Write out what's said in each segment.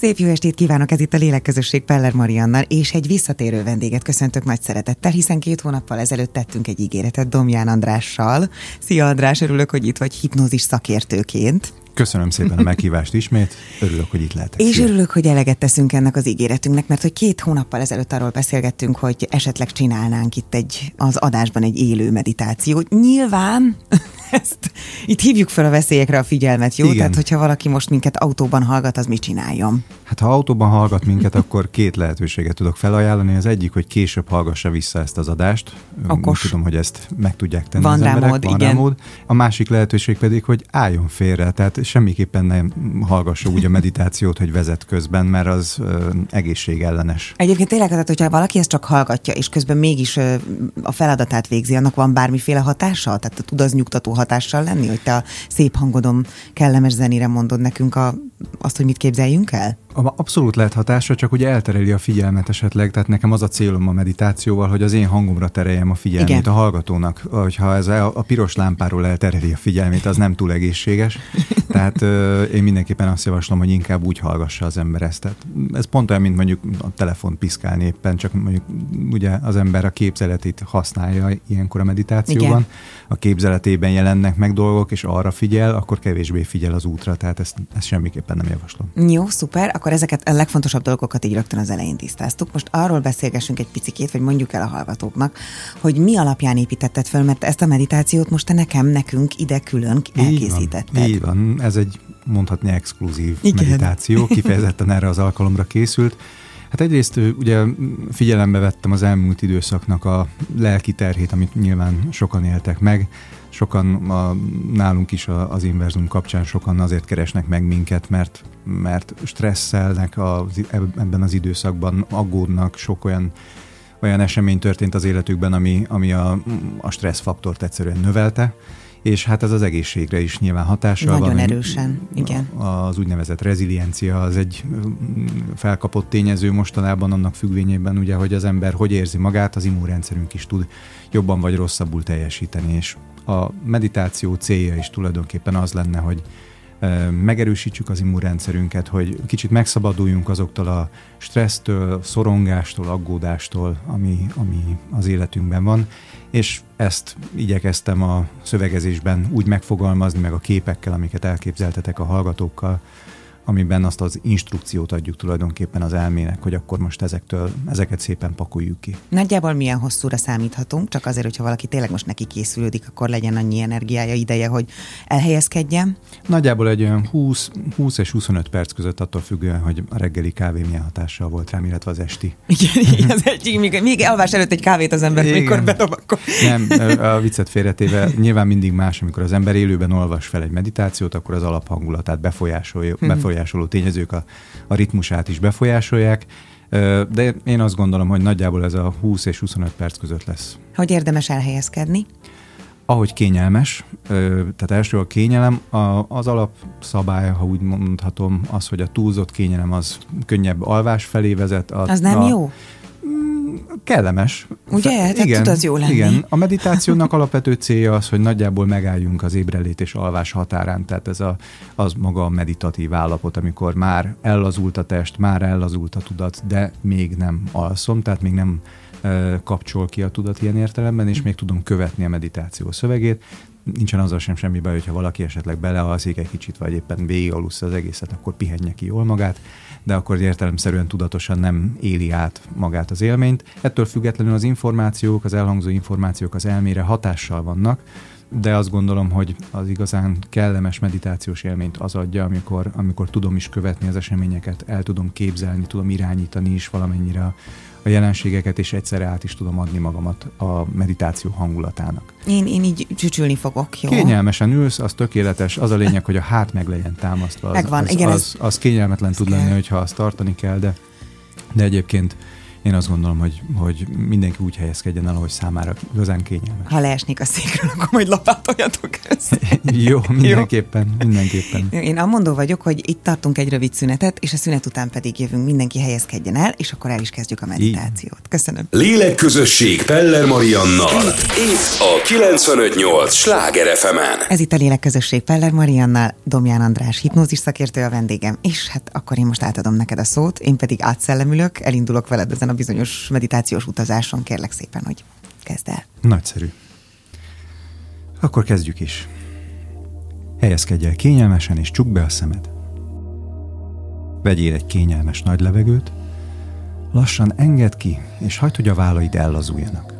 Szép jó estét kívánok, ez itt a Lélekközösség Peller Mariannal, és egy visszatérő vendéget köszöntök nagy szeretettel, hiszen két hónappal ezelőtt tettünk egy ígéretet Domján Andrással. Szia András, örülök, hogy itt vagy hipnózis szakértőként. Köszönöm szépen a meghívást ismét, örülök, hogy itt lehetek. És örülök, hogy eleget teszünk ennek az ígéretünknek, mert hogy két hónappal ezelőtt arról beszélgettünk, hogy esetleg csinálnánk itt egy, az adásban egy élő meditációt. Nyilván ezt itt hívjuk fel a veszélyekre a figyelmet, jó? Igen. Tehát, hogyha valaki most minket autóban hallgat, az mit csináljon? Hát ha autóban hallgat minket, akkor két lehetőséget tudok felajánlani. Az egyik, hogy később hallgassa vissza ezt az adást. Okos. Tudom, hogy ezt meg tudják tenni Van az emberek. mód, Van igen. Mód. A másik lehetőség pedig, hogy álljon félre. Tehát semmiképpen nem hallgassa úgy a meditációt, hogy vezet közben, mert az ö, egészségellenes. Egyébként tényleg, tehát, hogyha valaki ezt csak hallgatja, és közben mégis ö, a feladatát végzi, annak van bármiféle hatása? Tehát tud az nyugtató hatással lenni, hogy te a szép hangodon kellemes zenére mondod nekünk a, azt, hogy mit képzeljünk el? Abszolút lehet hatása, csak ugye eltereli a figyelmet esetleg, tehát nekem az a célom a meditációval, hogy az én hangomra tereljem a figyelmét Igen. A hallgatónak. Hogyha ez a, a piros lámpáról eltereli a figyelmét, az nem túl egészséges. Tehát ö, én mindenképpen azt javaslom, hogy inkább úgy hallgassa az ember ezt. Tehát ez pont olyan, mint mondjuk a telefon piszkálni éppen, csak mondjuk ugye az ember a képzeletét használja ilyenkor a meditációban. Igen. A képzeletében jelennek meg dolgok, és arra figyel, akkor kevésbé figyel az útra, tehát ezt, ezt semmiképpen nem javaslom. Jó, szuper. Akkor ezeket a legfontosabb dolgokat így rögtön az elején tisztáztuk. Most arról beszélgessünk egy picikét, vagy mondjuk el a hallgatóknak, hogy mi alapján építetted föl, mert ezt a meditációt most te nekem, nekünk ide külön elkészítetted. Így van, így van. Ez egy mondhatni exkluzív Igen. Meditáció, kifejezetten erre az alkalomra készült. Hát egyrészt ugye figyelembe vettem az elmúlt időszaknak a lelki terhét, amit nyilván sokan éltek meg. Sokan a, nálunk is a, az Inverzum kapcsán sokan azért keresnek meg minket, mert, mert stresszelnek az, ebben az időszakban, aggódnak, sok olyan olyan esemény történt az életükben, ami, ami a, a stresszfaktort egyszerűen növelte, és hát ez az egészségre is nyilván hatással Nagyon van. erősen, igen. Az úgynevezett reziliencia az egy mm, felkapott tényező mostanában annak függvényében, ugye, hogy az ember hogy érzi magát, az immunrendszerünk is tud jobban vagy rosszabbul teljesíteni, és a meditáció célja is tulajdonképpen az lenne, hogy megerősítsük az immunrendszerünket, hogy kicsit megszabaduljunk azoktól a stressztől, szorongástól, aggódástól, ami, ami az életünkben van, és ezt igyekeztem a szövegezésben úgy megfogalmazni, meg a képekkel, amiket elképzeltetek a hallgatókkal, amiben azt az instrukciót adjuk tulajdonképpen az elmének, hogy akkor most ezektől, ezeket szépen pakoljuk ki. Nagyjából milyen hosszúra számíthatunk, csak azért, hogyha valaki tényleg most neki készülődik, akkor legyen annyi energiája, ideje, hogy elhelyezkedjen. Nagyjából egy olyan 20, 20 és 25 perc között attól függően, hogy a reggeli kávé milyen hatással volt rám, illetve az esti. Igen, az egyik, még, még alvás előtt egy kávét az ember, Igen. mikor bedob, akkor... Nem, a viccet félretéve, nyilván mindig más, amikor az ember élőben olvas fel egy meditációt, akkor az alaphangulatát befolyásolja, befolyásoló tényezők a, a ritmusát is befolyásolják, de én azt gondolom, hogy nagyjából ez a 20 és 25 perc között lesz. Hogy érdemes elhelyezkedni. Ahogy kényelmes, tehát első a kényelem, az alapszabály, ha úgy mondhatom, az, hogy a túlzott kényelem az könnyebb alvás felé vezet. A, Az nem a, jó? Kellemes. Ugye? Tehát tud az jó lenni. Igen. A meditációnak alapvető célja az, hogy nagyjából megálljunk az ébredlét és alvás határán. Tehát ez a, az maga a meditatív állapot, amikor már ellazult a test, már ellazult a tudat, de még nem alszom, tehát még nem ö, kapcsol ki a tudat ilyen értelemben, és még tudom követni a meditáció szövegét. Nincsen azzal sem semmi baj, hogyha valaki esetleg belealszik egy kicsit, vagy éppen végigalussza az egészet, akkor pihenje ki jól magát, de akkor értelemszerűen tudatosan nem éli át magát az élményt. Ettől függetlenül az információk, az elhangzó információk az elmére hatással vannak, de azt gondolom, hogy az igazán kellemes meditációs élményt az adja, amikor, amikor tudom is követni az eseményeket, el tudom képzelni, tudom irányítani is valamennyire a, jelenségeket, és egyszerre át is tudom adni magamat a meditáció hangulatának. Én, én így csücsülni fogok, jó? Kényelmesen ülsz, az tökéletes, az a lényeg, hogy a hát meg legyen támasztva. Az, Megvan, az, igen, az, az, az kényelmetlen tud kell. lenni, hogyha azt tartani kell, de, de egyébként Én azt gondolom, hogy, hogy mindenki úgy helyezkedjen el, ahogy számára igazán kényelmes. Ha leesnék a székről, akkor majd lapátoljatok össze. Jó, mindenképpen, Jó. mindenképpen. Én amondó vagyok, hogy itt tartunk egy rövid szünetet, és a szünet után pedig jövünk, mindenki helyezkedjen el, és akkor el is kezdjük a meditációt. Köszönöm. Lélekközösség Peller Mariannal. Itt a 958 Sláger fm Ez itt a Lélekközösség Peller Mariannal, Domján András hipnózis szakértő a vendégem, és hát akkor én most átadom neked a szót, én pedig átszellemülök, elindulok veled ezen a bizonyos meditációs utazáson, kérlek szépen, hogy kezd el. Nagyszerű. Akkor kezdjük is. Helyezkedj el kényelmesen, és csukd be a szemed. Vegyél egy kényelmes nagy levegőt, lassan engedd ki, és hagyd, hogy a vállaid ellazuljanak.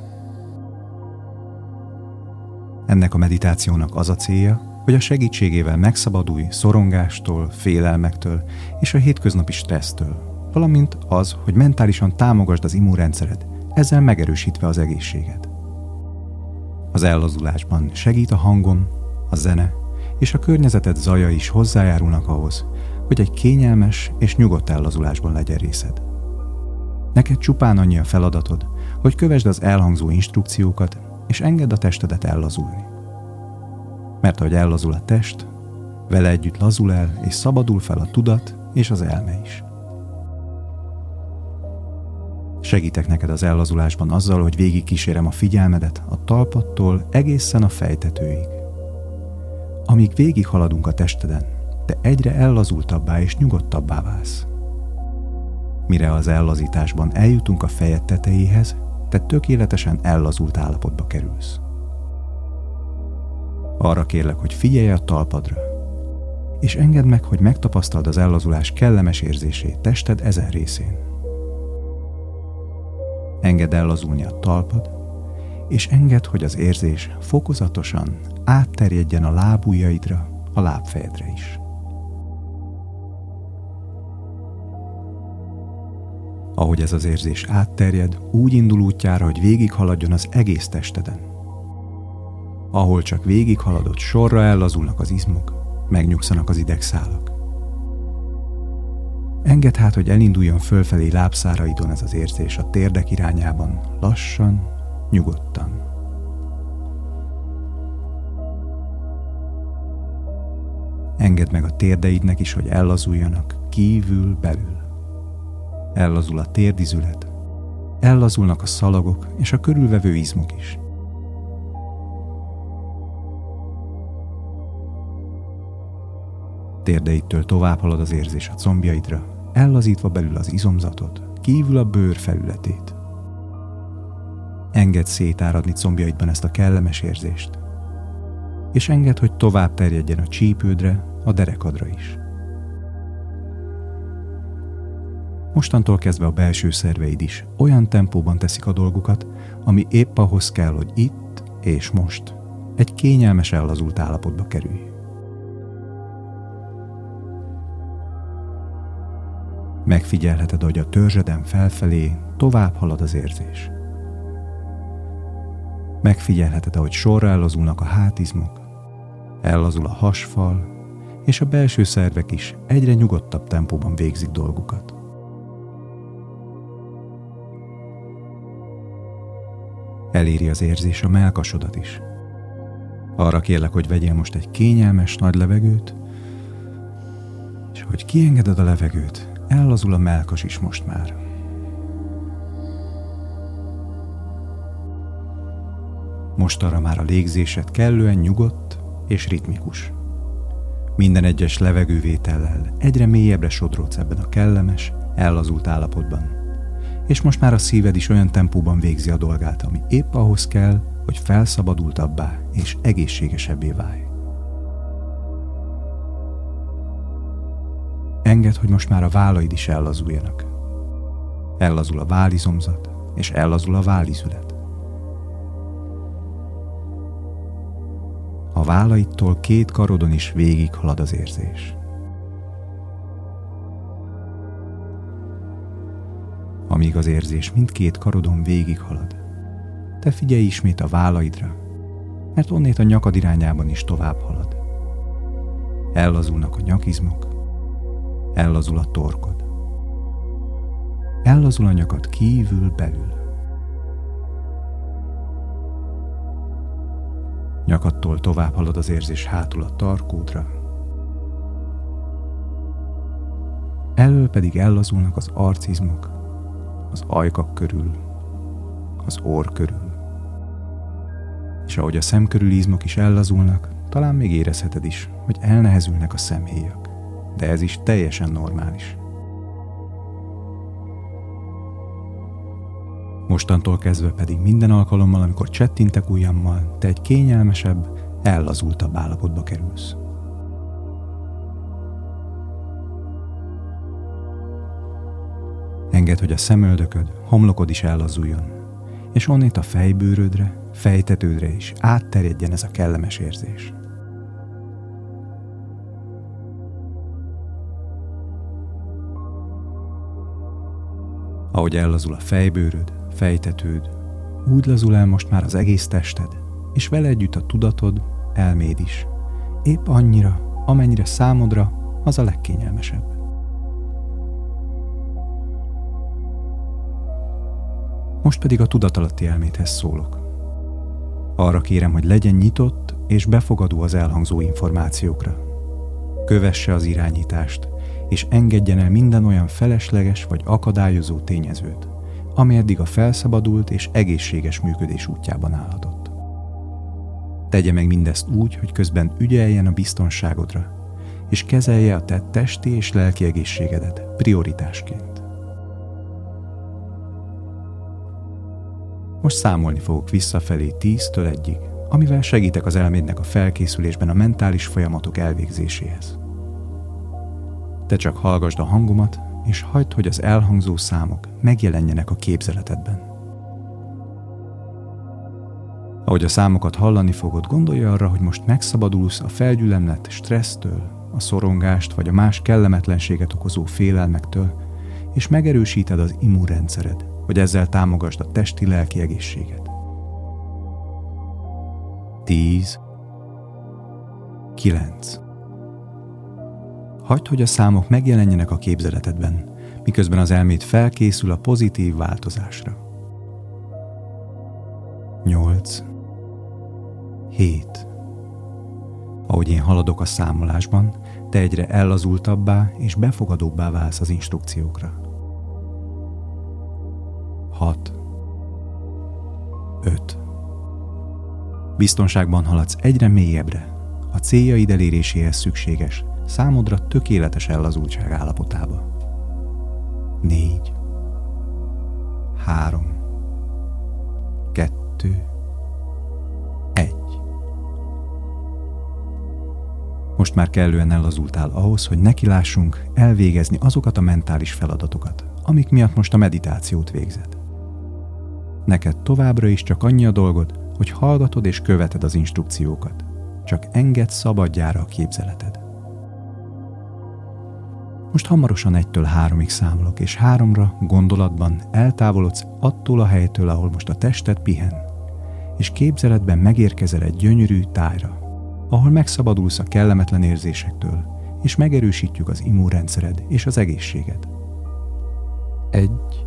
Ennek a meditációnak az a célja, hogy a segítségével megszabadulj szorongástól, félelmektől és a hétköznapi stressztől, valamint az, hogy mentálisan támogasd az immunrendszered, ezzel megerősítve az egészséget. Az ellazulásban segít a hangom, a zene és a környezeted zaja is hozzájárulnak ahhoz, hogy egy kényelmes és nyugodt ellazulásban legyen részed. Neked csupán annyi a feladatod, hogy kövesd az elhangzó instrukciókat, és engedd a testedet ellazulni. Mert ahogy ellazul a test, vele együtt lazul el, és szabadul fel a tudat és az elme is. Segítek neked az ellazulásban azzal, hogy végig kísérem a figyelmedet a talpattól egészen a fejtetőig. Amíg végig haladunk a testeden, te egyre ellazultabbá és nyugodtabbá válsz. Mire az ellazításban eljutunk a fejed tetejéhez, te tökéletesen ellazult állapotba kerülsz. Arra kérlek, hogy figyelj a talpadra, és engedd meg, hogy megtapasztald az ellazulás kellemes érzését tested ezen részén. Engedd ellazulni a talpad, és engedd, hogy az érzés fokozatosan átterjedjen a lábujjaidra, a lábfejedre is. Ahogy ez az érzés átterjed, úgy indul útjára, hogy végighaladjon az egész testeden. Ahol csak végighaladott, sorra ellazulnak az izmok, megnyugszanak az idegszálak. Engedd hát, hogy elinduljon fölfelé lábszáraidon ez az érzés a térdek irányában, lassan, nyugodtan. Engedd meg a térdeidnek is, hogy ellazuljanak kívül, belül. Ellazul a térdizület, ellazulnak a szalagok és a körülvevő izmok is. Térdeidtől tovább halad az érzés a combjaidra, ellazítva belül az izomzatot, kívül a bőr felületét. Engedd szétáradni combjaidban ezt a kellemes érzést, és engedd, hogy tovább terjedjen a csípődre, a derekadra is. Mostantól kezdve a belső szerveid is olyan tempóban teszik a dolgukat, ami épp ahhoz kell, hogy itt és most egy kényelmes ellazult állapotba kerülj. Megfigyelheted, hogy a törzseden felfelé tovább halad az érzés. Megfigyelheted, ahogy sorra ellazulnak a hátizmok, ellazul a hasfal, és a belső szervek is egyre nyugodtabb tempóban végzik dolgukat. Eléri az érzés a melkasodat is. Arra kérlek, hogy vegyél most egy kényelmes nagy levegőt, és hogy kiengeded a levegőt, ellazul a melkas is most már. Most arra már a légzésed kellően nyugodt és ritmikus. Minden egyes levegővétellel egyre mélyebbre sodródsz ebben a kellemes, ellazult állapotban. És most már a szíved is olyan tempóban végzi a dolgát, ami épp ahhoz kell, hogy felszabadultabbá és egészségesebbé válj. Engedd, hogy most már a vállaid is ellazuljanak. Ellazul a válizomzat, és ellazul a válizület. A vállaitól két karodon is végig halad az érzés. Amíg az érzés mindkét karodon végig halad, te figyelj ismét a vállaidra, mert onnét a nyakad irányában is tovább halad. Ellazulnak a nyakizmok, ellazul a torkod. ellazul a nyakad kívül-belül. Nyakadtól tovább halad az érzés hátul a tarkódra, elől pedig ellazulnak az arcizmok, az ajkak körül, az orr körül. És ahogy a szem körül izmok is ellazulnak, talán még érezheted is, hogy elnehezülnek a szemhéjak. De ez is teljesen normális. Mostantól kezdve pedig minden alkalommal, amikor csettintek ujjammal, te egy kényelmesebb, ellazultabb állapotba kerülsz. Engedd, hogy a szemöldököd, homlokod is ellazuljon, és onnét a fejbőrödre, fejtetődre is átterjedjen ez a kellemes érzés. Ahogy ellazul a fejbőröd, fejtetőd, úgy lazul el most már az egész tested, és vele együtt a tudatod, elméd is. Épp annyira, amennyire számodra az a legkényelmesebb. Most pedig a tudatalatti elméthez szólok. Arra kérem, hogy legyen nyitott és befogadó az elhangzó információkra. Kövesse az irányítást, és engedjen el minden olyan felesleges vagy akadályozó tényezőt, ami eddig a felszabadult és egészséges működés útjában állhatott. Tegye meg mindezt úgy, hogy közben ügyeljen a biztonságodra, és kezelje a te testi és lelki egészségedet prioritásként. Most számolni fogok visszafelé 10-től egyig, amivel segítek az elmédnek a felkészülésben a mentális folyamatok elvégzéséhez. Te csak hallgasd a hangomat, és hagyd, hogy az elhangzó számok megjelenjenek a képzeletedben. Ahogy a számokat hallani fogod, gondolj arra, hogy most megszabadulsz a felgyülemlett stressztől, a szorongást vagy a más kellemetlenséget okozó félelmektől, és megerősíted az immunrendszered, hogy ezzel támogasd a testi-lelki egészséget. 10 9 Hagyd, hogy a számok megjelenjenek a képzeletedben, miközben az elmét felkészül a pozitív változásra. 8 7 Ahogy én haladok a számolásban, te egyre ellazultabbá és befogadóbbá válsz az instrukciókra. 6 5 Biztonságban haladsz egyre mélyebbre, a céljaid eléréséhez szükséges, számodra tökéletes ellazultság állapotába. 4 3 2 1 Most már kellően ellazultál ahhoz, hogy nekilássunk elvégezni azokat a mentális feladatokat, amik miatt most a meditációt végzed. Neked továbbra is csak annyi a dolgod, hogy hallgatod és követed az instrukciókat. Csak enged szabadjára a képzeleted. Most hamarosan egytől háromig számolok, és háromra gondolatban eltávolodsz attól a helytől, ahol most a tested pihen, és képzeletben megérkezel egy gyönyörű tájra, ahol megszabadulsz a kellemetlen érzésektől, és megerősítjük az immunrendszered és az egészséged. Egy,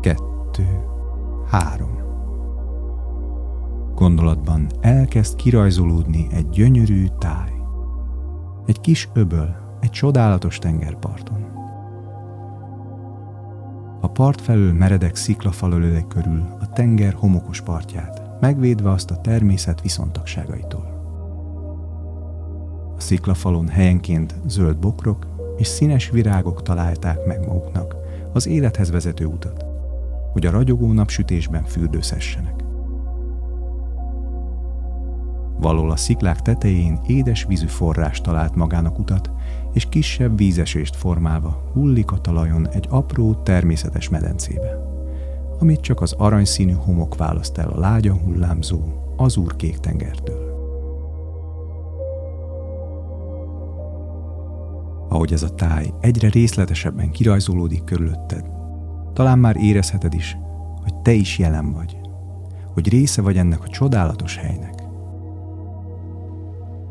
kettő, három. Gondolatban elkezd kirajzolódni egy gyönyörű táj. Egy kis öböl, egy csodálatos tengerparton. A part felől meredek sziklafal ölelek körül a tenger homokos partját, megvédve azt a természet viszontagságaitól. A sziklafalon helyenként zöld bokrok és színes virágok találták meg maguknak az élethez vezető utat hogy a ragyogó napsütésben fürdőzhessenek. Való a sziklák tetején édes vízű forrás talált magának utat, és kisebb vízesést formálva hullik a talajon egy apró, természetes medencébe, amit csak az aranyszínű homok választ el a lágyan hullámzó, azúrkék tengertől. Ahogy ez a táj egyre részletesebben kirajzolódik körülötted, talán már érezheted is, hogy te is jelen vagy, hogy része vagy ennek a csodálatos helynek.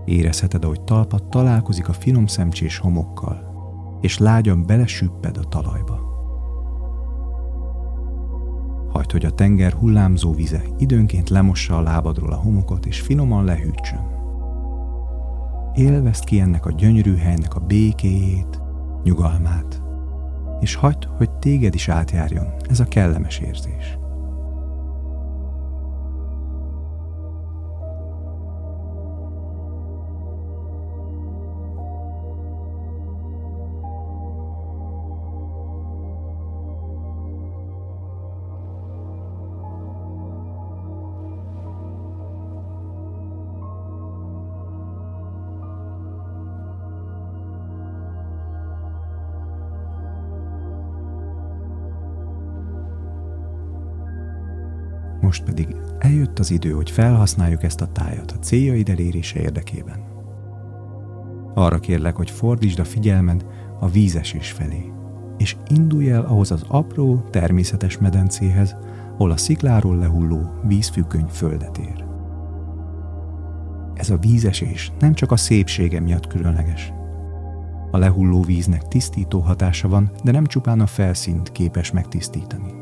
Érezheted, ahogy talpad találkozik a finom szemcsés homokkal, és lágyan belesüpped a talajba. Hagyd, hogy a tenger hullámzó vize időnként lemossa a lábadról a homokot, és finoman lehűtsön. Élvezd ki ennek a gyönyörű helynek a békéjét, nyugalmát, és hagyd, hogy téged is átjárjon ez a kellemes érzés. Most pedig eljött az idő, hogy felhasználjuk ezt a tájat a céljaid elérése érdekében. Arra kérlek, hogy fordítsd a figyelmed a vízesés felé, és indulj el ahhoz az apró, természetes medencéhez, hol a szikláról lehulló vízfüggöny földet ér. Ez a vízesés nem csak a szépsége miatt különleges. A lehulló víznek tisztító hatása van, de nem csupán a felszínt képes megtisztítani.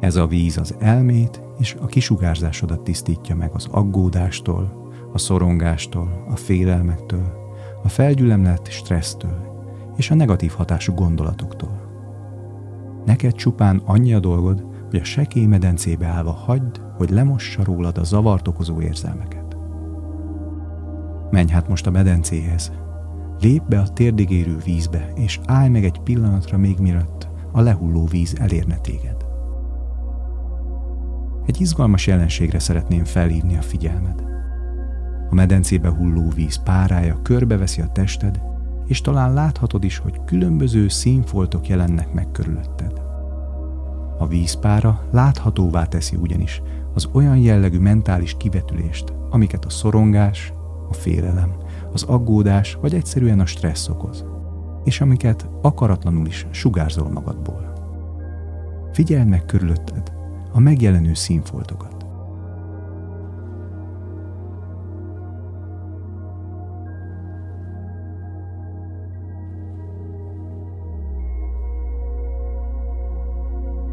Ez a víz az elmét és a kisugárzásodat tisztítja meg az aggódástól, a szorongástól, a félelmektől, a felgyülemlett stressztől és a negatív hatású gondolatoktól. Neked csupán annyi a dolgod, hogy a sekély medencébe állva hagyd, hogy lemossa rólad a zavart okozó érzelmeket. Menj hát most a medencéhez, lép be a térdigérő vízbe, és állj meg egy pillanatra még mielőtt a lehulló víz elérne téged. Egy izgalmas jelenségre szeretném felhívni a figyelmed. A medencébe hulló víz párája körbeveszi a tested, és talán láthatod is, hogy különböző színfoltok jelennek meg körülötted. A vízpára láthatóvá teszi ugyanis az olyan jellegű mentális kivetülést, amiket a szorongás, a félelem, az aggódás vagy egyszerűen a stressz okoz, és amiket akaratlanul is sugárzol magadból. Figyeld meg körülötted, a megjelenő színfoltokat.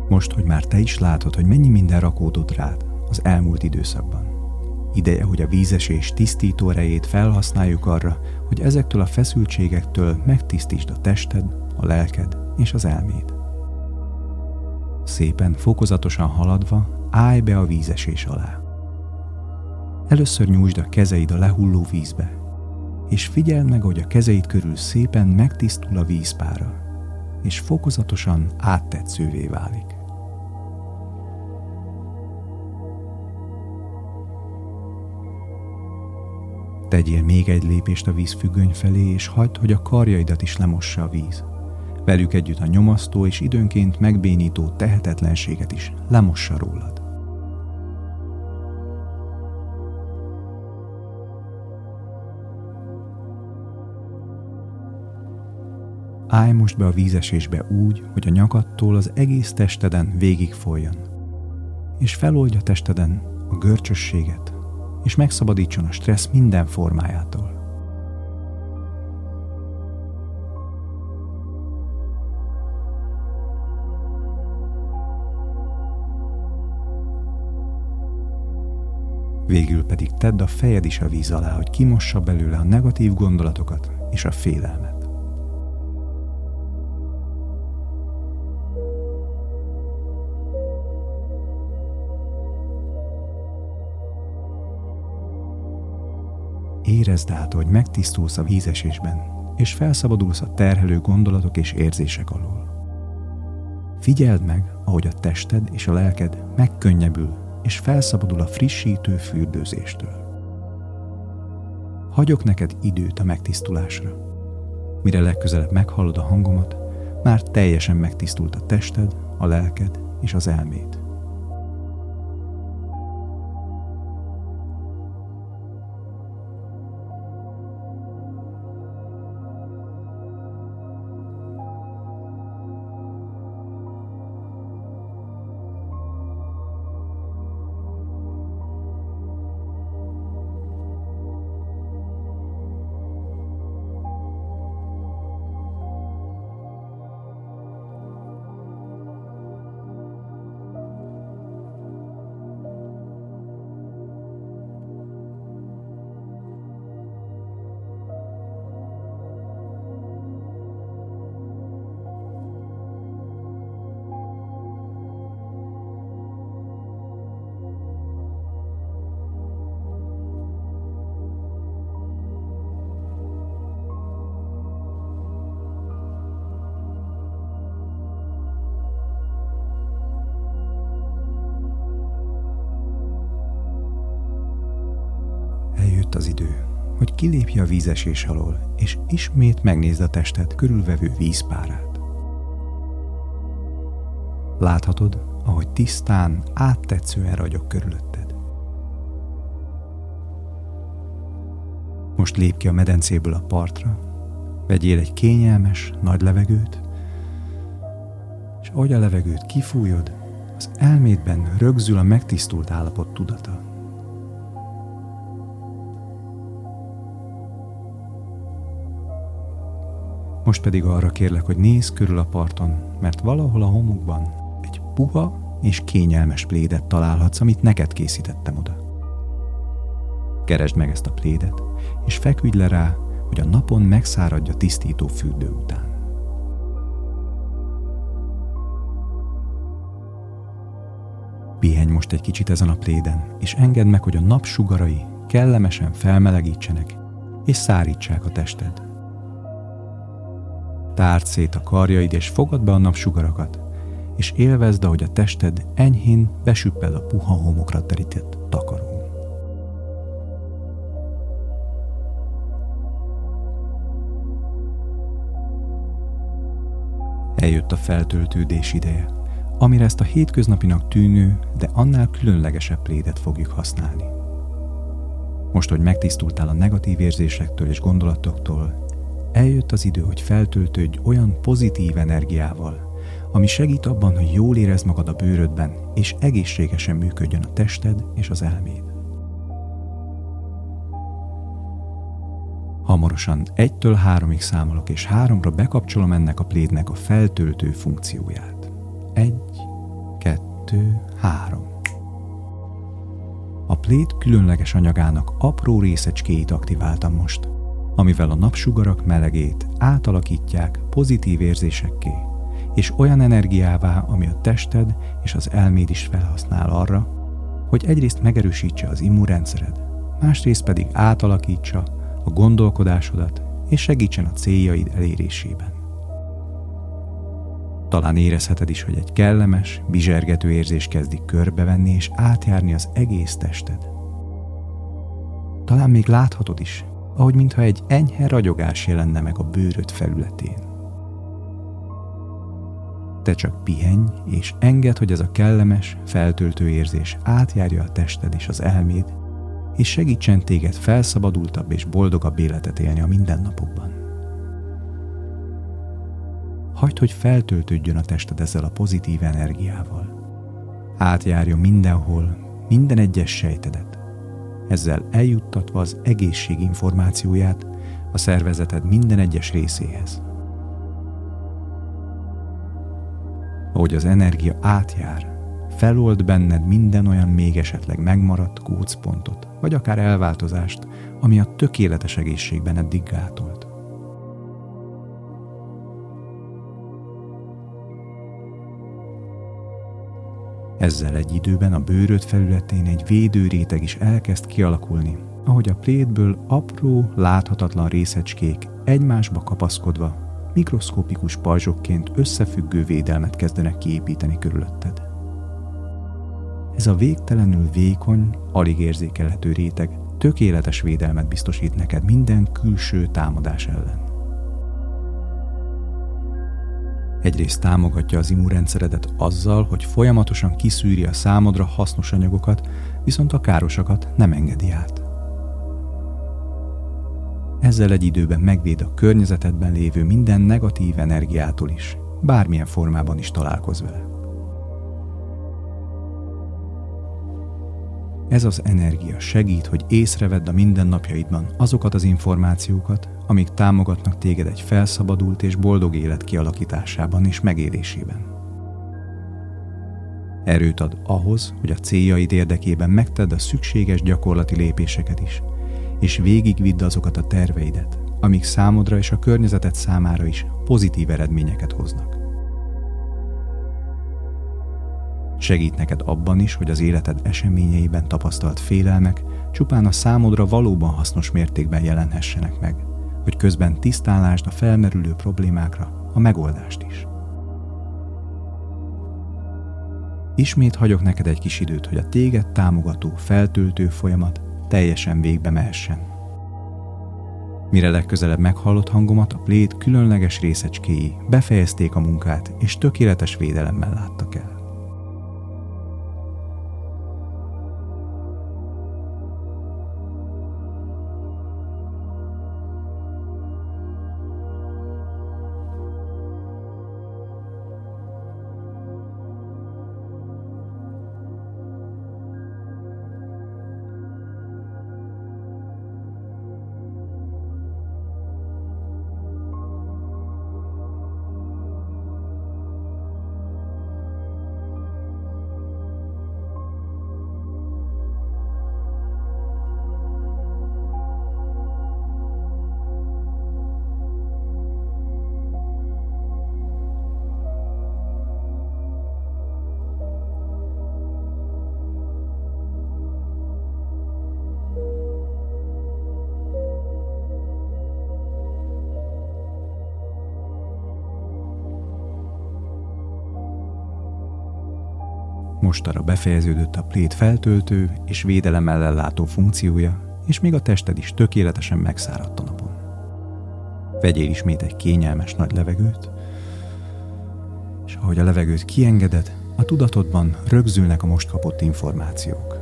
Most, hogy már te is látod, hogy mennyi minden rakódott rád az elmúlt időszakban. Ideje, hogy a vízesés tisztító erejét felhasználjuk arra, hogy ezektől a feszültségektől megtisztítsd a tested, a lelked és az elméd. Szépen, fokozatosan haladva állj be a vízesés alá. Először nyújtsd a kezeid a lehulló vízbe, és figyeld meg, hogy a kezeid körül szépen megtisztul a vízpára, és fokozatosan áttetszővé válik. Tegyél még egy lépést a vízfüggöny felé, és hagyd, hogy a karjaidat is lemossa a víz velük együtt a nyomasztó és időnként megbénító tehetetlenséget is lemossa rólad. Állj most be a vízesésbe úgy, hogy a nyakadtól az egész testeden végig folyjon, és feloldja testeden a görcsösséget, és megszabadítson a stressz minden formájától. Végül pedig tedd a fejed is a víz alá, hogy kimossa belőle a negatív gondolatokat és a félelmet. Érezd át, hogy megtisztulsz a vízesésben, és felszabadulsz a terhelő gondolatok és érzések alól. Figyeld meg, ahogy a tested és a lelked megkönnyebbül és felszabadul a frissítő fürdőzéstől. Hagyok neked időt a megtisztulásra. Mire legközelebb meghallod a hangomat, már teljesen megtisztult a tested, a lelked és az elméd. Kilépje a vízesés alól, és ismét megnézd a testet körülvevő vízpárát. Láthatod, ahogy tisztán, áttetszően ragyog körülötted. Most lép ki a medencéből a partra, vegyél egy kényelmes, nagy levegőt, és ahogy a levegőt kifújod, az elmédben rögzül a megtisztult állapot tudata. Most pedig arra kérlek, hogy nézz körül a parton, mert valahol a homokban egy puha és kényelmes plédet találhatsz, amit neked készítettem oda. Keresd meg ezt a plédet, és feküdj le rá, hogy a napon megszáradja tisztító fürdő után. Pihenj most egy kicsit ezen a pléden, és engedd meg, hogy a nap sugarai kellemesen felmelegítsenek, és szárítsák a tested. Tárd szét a karjaid, és fogad be a napsugarakat, és élvezd, ahogy a tested enyhén besüpped a puha homokra terített takaró. Eljött a feltöltődés ideje, amire ezt a hétköznapinak tűnő, de annál különlegesebb plédet fogjuk használni. Most, hogy megtisztultál a negatív érzésektől és gondolatoktól, eljött az idő, hogy feltöltődj olyan pozitív energiával, ami segít abban, hogy jól érezd magad a bőrödben, és egészségesen működjön a tested és az elméd. Hamarosan egytől háromig számolok, és háromra bekapcsolom ennek a plédnek a feltöltő funkcióját. Egy, kettő, három. A pléd különleges anyagának apró részecskéit aktiváltam most, amivel a napsugarak melegét átalakítják pozitív érzésekké, és olyan energiává, ami a tested és az elméd is felhasznál arra, hogy egyrészt megerősítse az immunrendszered, másrészt pedig átalakítsa a gondolkodásodat és segítsen a céljaid elérésében. Talán érezheted is, hogy egy kellemes, bizsergető érzés kezdik körbevenni és átjárni az egész tested. Talán még láthatod is, ahogy mintha egy enyhe ragyogás jelenne meg a bőröd felületén. Te csak pihenj, és engedd, hogy ez a kellemes, feltöltő érzés átjárja a tested és az elméd, és segítsen téged felszabadultabb és boldogabb életet élni a mindennapokban. Hagyd, hogy feltöltődjön a tested ezzel a pozitív energiával. Átjárjon mindenhol, minden egyes sejtedet. Ezzel eljuttatva az egészség információját a szervezeted minden egyes részéhez. Ahogy az energia átjár, felold benned minden olyan még esetleg megmaradt gócpontot, vagy akár elváltozást, ami a tökéletes egészségben eddig gátolt. Ezzel egy időben a bőröd felületén egy védőréteg is elkezd kialakulni, ahogy a plétből apró, láthatatlan részecskék egymásba kapaszkodva mikroszkópikus pajzsokként összefüggő védelmet kezdenek kiépíteni körülötted. Ez a végtelenül vékony, alig érzékelhető réteg tökéletes védelmet biztosít neked minden külső támadás ellen. Egyrészt támogatja az immunrendszeredet azzal, hogy folyamatosan kiszűri a számodra hasznos anyagokat, viszont a károsakat nem engedi át. Ezzel egy időben megvéd a környezetedben lévő minden negatív energiától is, bármilyen formában is találkozz vele. Ez az energia segít, hogy észrevedd a mindennapjaidban azokat az információkat, amik támogatnak téged egy felszabadult és boldog élet kialakításában és megélésében. Erőt ad ahhoz, hogy a céljaid érdekében megtedd a szükséges gyakorlati lépéseket is, és végigvidd azokat a terveidet, amik számodra és a környezeted számára is pozitív eredményeket hoznak. Segít neked abban is, hogy az életed eseményeiben tapasztalt félelmek csupán a számodra valóban hasznos mértékben jelenhessenek meg, hogy közben tisztálásd a felmerülő problémákra a megoldást is. Ismét hagyok neked egy kis időt, hogy a téged támogató, feltöltő folyamat teljesen végbe mehessen. Mire legközelebb meghallott hangomat, a plét különleges részecskéi befejezték a munkát, és tökéletes védelemmel láttak el. Mostanra befejeződött a plét feltöltő és védelem ellátó funkciója, és még a tested is tökéletesen megszáradt a napon. Vegyél ismét egy kényelmes nagy levegőt, és ahogy a levegőt kiengeded, a tudatodban rögzülnek a most kapott információk.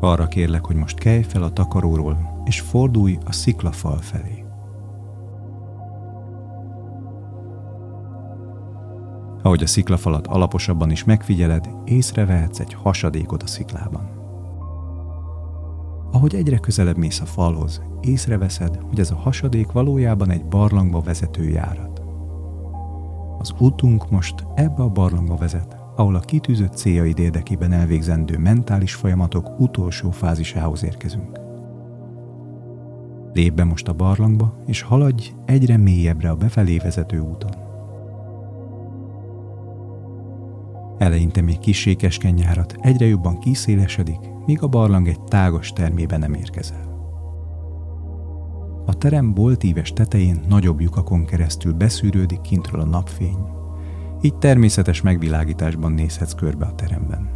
Arra kérlek, hogy most kelj fel a takaróról, és fordulj a sziklafal felé. Ahogy a sziklafalat alaposabban is megfigyeled, észrevehetsz egy hasadékot a sziklában. Ahogy egyre közelebb mész a falhoz, észreveszed, hogy ez a hasadék valójában egy barlangba vezető járat. Az útunk most ebbe a barlangba vezet, ahol a kitűzött céljaid érdekében elvégzendő mentális folyamatok utolsó fázisához érkezünk. Lépj be most a barlangba, és haladj egyre mélyebbre a befelé vezető úton. Eleinte még kisékesken nyárat egyre jobban kiszélesedik, míg a barlang egy tágos termében nem érkezel. A terem boltíves tetején nagyobb lyukakon keresztül beszűrődik kintről a napfény, így természetes megvilágításban nézhetsz körbe a teremben.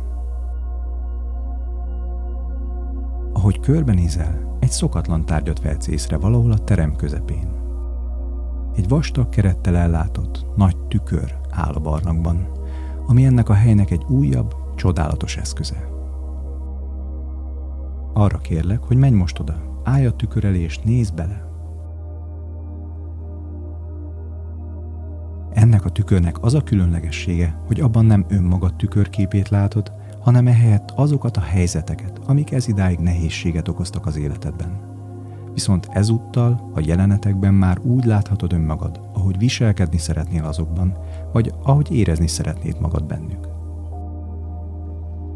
Ahogy körbenézel, egy szokatlan tárgyat vehetsz észre valahol a terem közepén. Egy vastag kerettel ellátott, nagy tükör áll a barlangban, ami ennek a helynek egy újabb, csodálatos eszköze. Arra kérlek, hogy menj most oda, állj a tükör elé és nézd bele. Ennek a tükörnek az a különlegessége, hogy abban nem önmagad tükörképét látod, hanem ehelyett azokat a helyzeteket, amik ez idáig nehézséget okoztak az életedben. Viszont ezúttal a jelenetekben már úgy láthatod önmagad, ahogy viselkedni szeretnél azokban, vagy ahogy érezni szeretnéd magad bennük.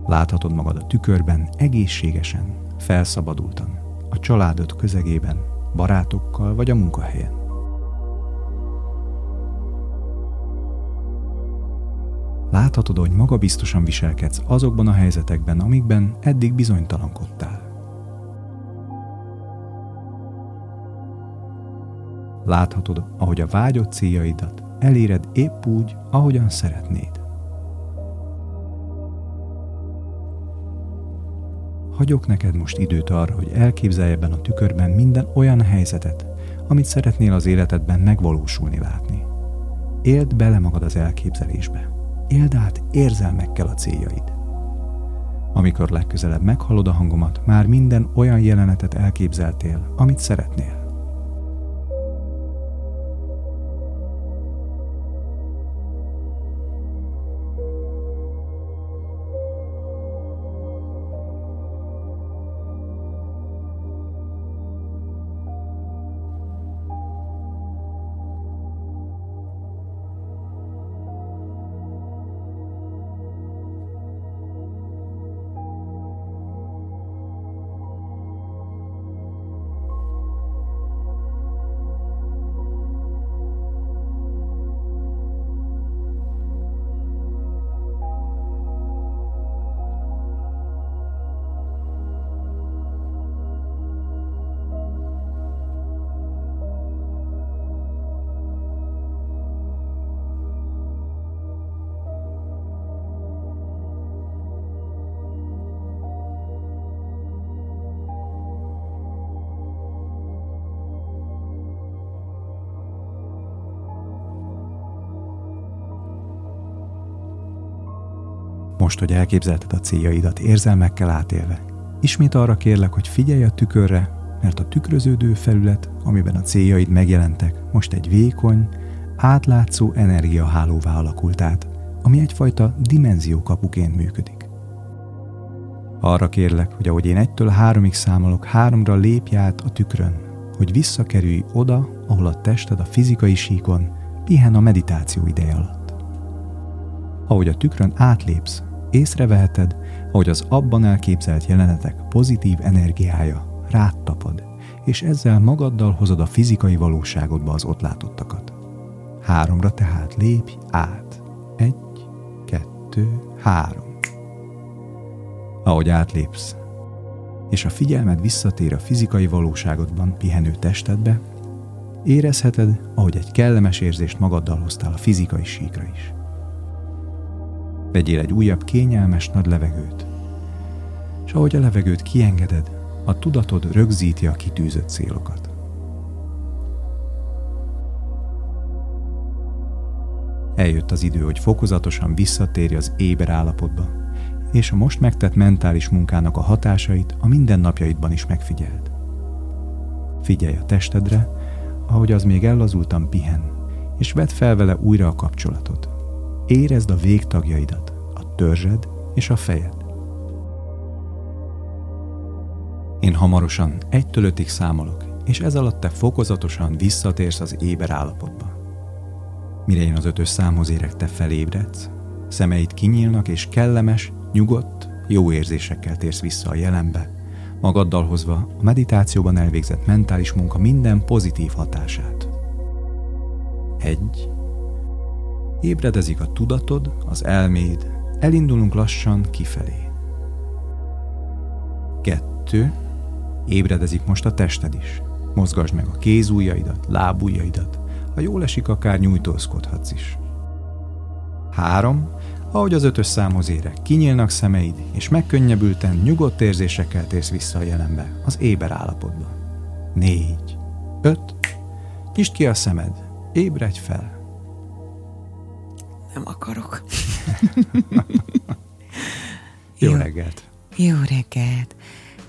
Láthatod magad a tükörben egészségesen, felszabadultan, a családod közegében, barátokkal vagy a munkahelyen. Láthatod, hogy magabiztosan viselkedsz azokban a helyzetekben, amikben eddig bizonytalankodtál. Láthatod, ahogy a vágyott céljaidat eléred épp úgy, ahogyan szeretnéd. Hagyok neked most időt arra, hogy elképzelj ebben a tükörben minden olyan helyzetet, amit szeretnél az életedben megvalósulni látni. Éld bele magad az elképzelésbe. Éld át érzelmekkel a céljaid. Amikor legközelebb meghallod a hangomat, már minden olyan jelenetet elképzeltél, amit szeretnél. Most, hogy elképzelted a céljaidat érzelmekkel átélve, ismét arra kérlek, hogy figyelj a tükörre, mert a tükröződő felület, amiben a céljaid megjelentek, most egy vékony, átlátszó energiahálóvá alakult át, ami egyfajta dimenziókapuként működik. Arra kérlek, hogy ahogy én egytől háromig számolok, háromra lépj át a tükrön, hogy visszakerülj oda, ahol a tested a fizikai síkon pihen a meditáció ideje alatt. Ahogy a tükrön átlépsz, észreveheted, ahogy az abban elképzelt jelenetek pozitív energiája rád tapad, és ezzel magaddal hozod a fizikai valóságodba az ott látottakat. Háromra tehát lépj át. Egy, kettő, három. Ahogy átlépsz, és a figyelmed visszatér a fizikai valóságodban pihenő testedbe, érezheted, ahogy egy kellemes érzést magaddal hoztál a fizikai síkra is. Vegyél egy újabb kényelmes nagy levegőt, és ahogy a levegőt kiengeded, a tudatod rögzíti a kitűzött célokat. Eljött az idő, hogy fokozatosan visszatérj az éber állapotba, és a most megtett mentális munkának a hatásait a mindennapjaidban is megfigyeld. Figyelj a testedre, ahogy az még ellazultan pihen, és vedd fel vele újra a kapcsolatot. Érezd a végtagjaidat, a törzsed és a fejed. Én hamarosan egytől ötig számolok, és ez alatt te fokozatosan visszatérsz az éber állapotba. Mire én az ötös számhoz érek, te felébredsz, szemeid kinyílnak, és kellemes, nyugodt, jó érzésekkel térsz vissza a jelenbe, magaddal hozva a meditációban elvégzett mentális munka minden pozitív hatását. Egy. Ébredezik a tudatod, az elméd, elindulunk lassan kifelé. Kettő. Ébredezik most a tested is. Mozgasd meg a kézújjaidat, lábújjaidat, ha jól esik, akár nyújtózkodhatsz is. Három. Ahogy az ötös számhoz érek, kinyílnak szemeid, és megkönnyebbülten, nyugodt érzésekkel térsz vissza a jelenbe, az éber állapotba. Négy. Öt. Nyisd ki a szemed, ébredj fel. Nem akarok. Jó, Jó reggelt. Jó reggelt.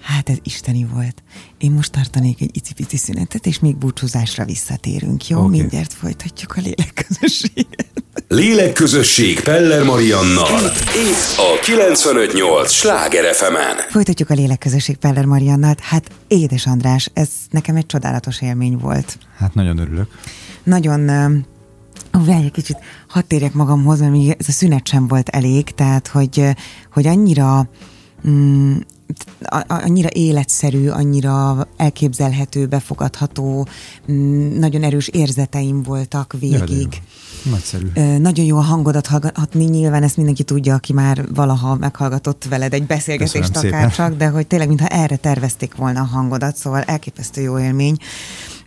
Hát ez isteni volt. Én most tartanék egy icipici szünetet, és még búcsúzásra visszatérünk. Jó, okay. mindjárt folytatjuk a lélekközösséget. Lélekközösség Peller Mariannal. Itt a 958 Sláger fm -en. Folytatjuk a lélekközösség Peller Mariannal. Hát édes András, ez nekem egy csodálatos élmény volt. Hát nagyon örülök. Nagyon várj egy kicsit, hadd térjek magamhoz, mert még ez a szünet sem volt elég, tehát hogy, hogy annyira mm, annyira életszerű, annyira elképzelhető, befogadható, mm, nagyon erős érzeteim voltak végig. Ja, Nagyszerű. Nagyon jó a hangodat hallgatni, nyilván ezt mindenki tudja, aki már valaha meghallgatott veled egy beszélgetést akár csak, de hogy tényleg mintha erre tervezték volna a hangodat, szóval elképesztő jó élmény.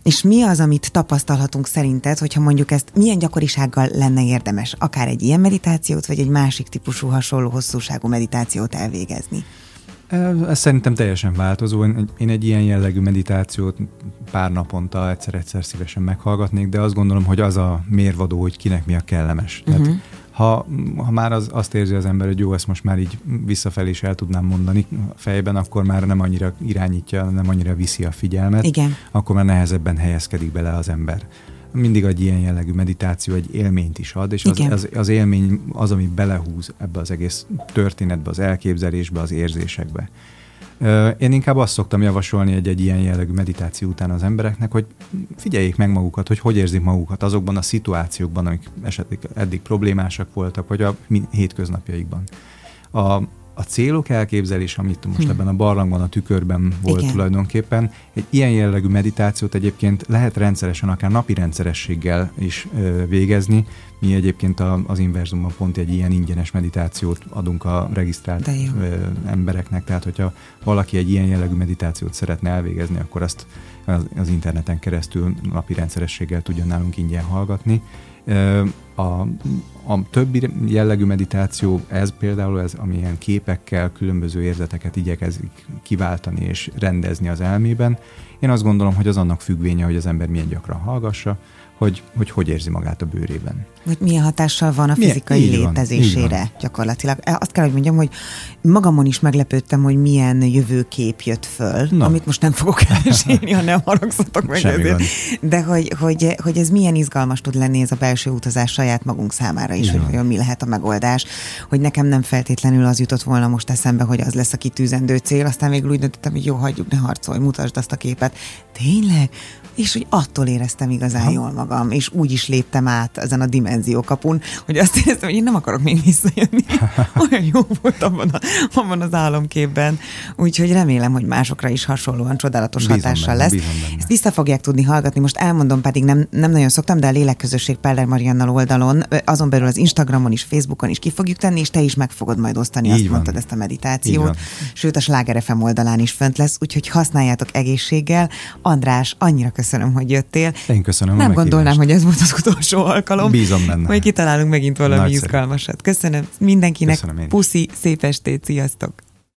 És mi az, amit tapasztalhatunk szerinted, hogyha mondjuk ezt milyen gyakorisággal lenne érdemes akár egy ilyen meditációt, vagy egy másik típusú hasonló hosszúságú meditációt elvégezni? Ez szerintem teljesen változó. Én egy ilyen jellegű meditációt pár naponta egyszer-egyszer szívesen meghallgatnék, de azt gondolom, hogy az a mérvadó, hogy kinek mi a kellemes. Uh-huh. Tehát, ha, ha már az, azt érzi az ember, hogy jó, ezt most már így visszafelé is el tudnám mondani fejben, akkor már nem annyira irányítja, nem annyira viszi a figyelmet, Igen. akkor már nehezebben helyezkedik bele az ember mindig egy ilyen jellegű meditáció egy élményt is ad, és az, az, az élmény az, ami belehúz ebbe az egész történetbe, az elképzelésbe, az érzésekbe. Én inkább azt szoktam javasolni egy, egy ilyen jellegű meditáció után az embereknek, hogy figyeljék meg magukat, hogy hogy érzik magukat azokban a szituációkban, amik esetleg eddig problémásak voltak, vagy a hétköznapjaikban. A, a célok elképzelés, amit most hmm. ebben a barlangban, a tükörben volt Igen. tulajdonképpen, egy ilyen jellegű meditációt egyébként lehet rendszeresen, akár napi rendszerességgel is ö, végezni. Mi egyébként a, az Inverzumban pont egy ilyen ingyenes meditációt adunk a regisztrált ö, embereknek, tehát hogyha valaki egy ilyen jellegű meditációt szeretne elvégezni, akkor azt az, az interneten keresztül napi rendszerességgel tudja nálunk ingyen hallgatni. A, A többi jellegű meditáció, ez például, ez, amilyen képekkel különböző érzeteket igyekezik kiváltani és rendezni az elmében, én azt gondolom, hogy az annak függvénye, hogy az ember milyen gyakran hallgassa, hogy, hogy hogy érzi magát a bőrében. Hogy milyen hatással van a fizikai milyen? létezésére van, gyakorlatilag. E, azt kell, hogy mondjam, hogy magamon is meglepődtem, hogy milyen jövőkép jött föl, Na. amit most nem fogok elmesélni, ha nem haragszatok meg Semmi ezért. Van. De hogy, hogy, hogy ez milyen izgalmas tud lenni ez a belső utazás saját magunk számára is, Igen. hogy olyan mi lehet a megoldás. Hogy nekem nem feltétlenül az jutott volna most eszembe, hogy az lesz a kitűzendő cél, aztán végül úgy döntöttem, hogy jó, hagyjuk, ne harcolj, mutasd azt a képet. Tényleg? És hogy attól éreztem igazán ha. jól magam, és úgy is léptem át ezen a dimenziókapun, hogy azt éreztem, hogy én nem akarok még visszajönni. Olyan jó volt abban, a, abban az álomképben. Úgyhogy remélem, hogy másokra is hasonlóan csodálatos bízom hatással benne, lesz. Ezt vissza fogják tudni hallgatni. Most elmondom, pedig nem, nem nagyon szoktam, de a Lélekközösség Peller Mariannal oldalon, azon belül az Instagramon is, Facebookon is ki fogjuk tenni, és te is meg fogod majd osztani, Így azt van. mondtad ezt a meditációt. Sőt, a Sláger FM oldalán is fönt lesz, úgyhogy használjátok egészséggel. András, annyira köszönöm, hogy jöttél. Én köszönöm. Nem gondolnám, hogy ez volt az utolsó alkalom. Bízom benne. Majd kitalálunk megint valami Nagyszerű. izgalmasat. Köszönöm mindenkinek. Köszönöm Puszi, szép estét, sziasztok!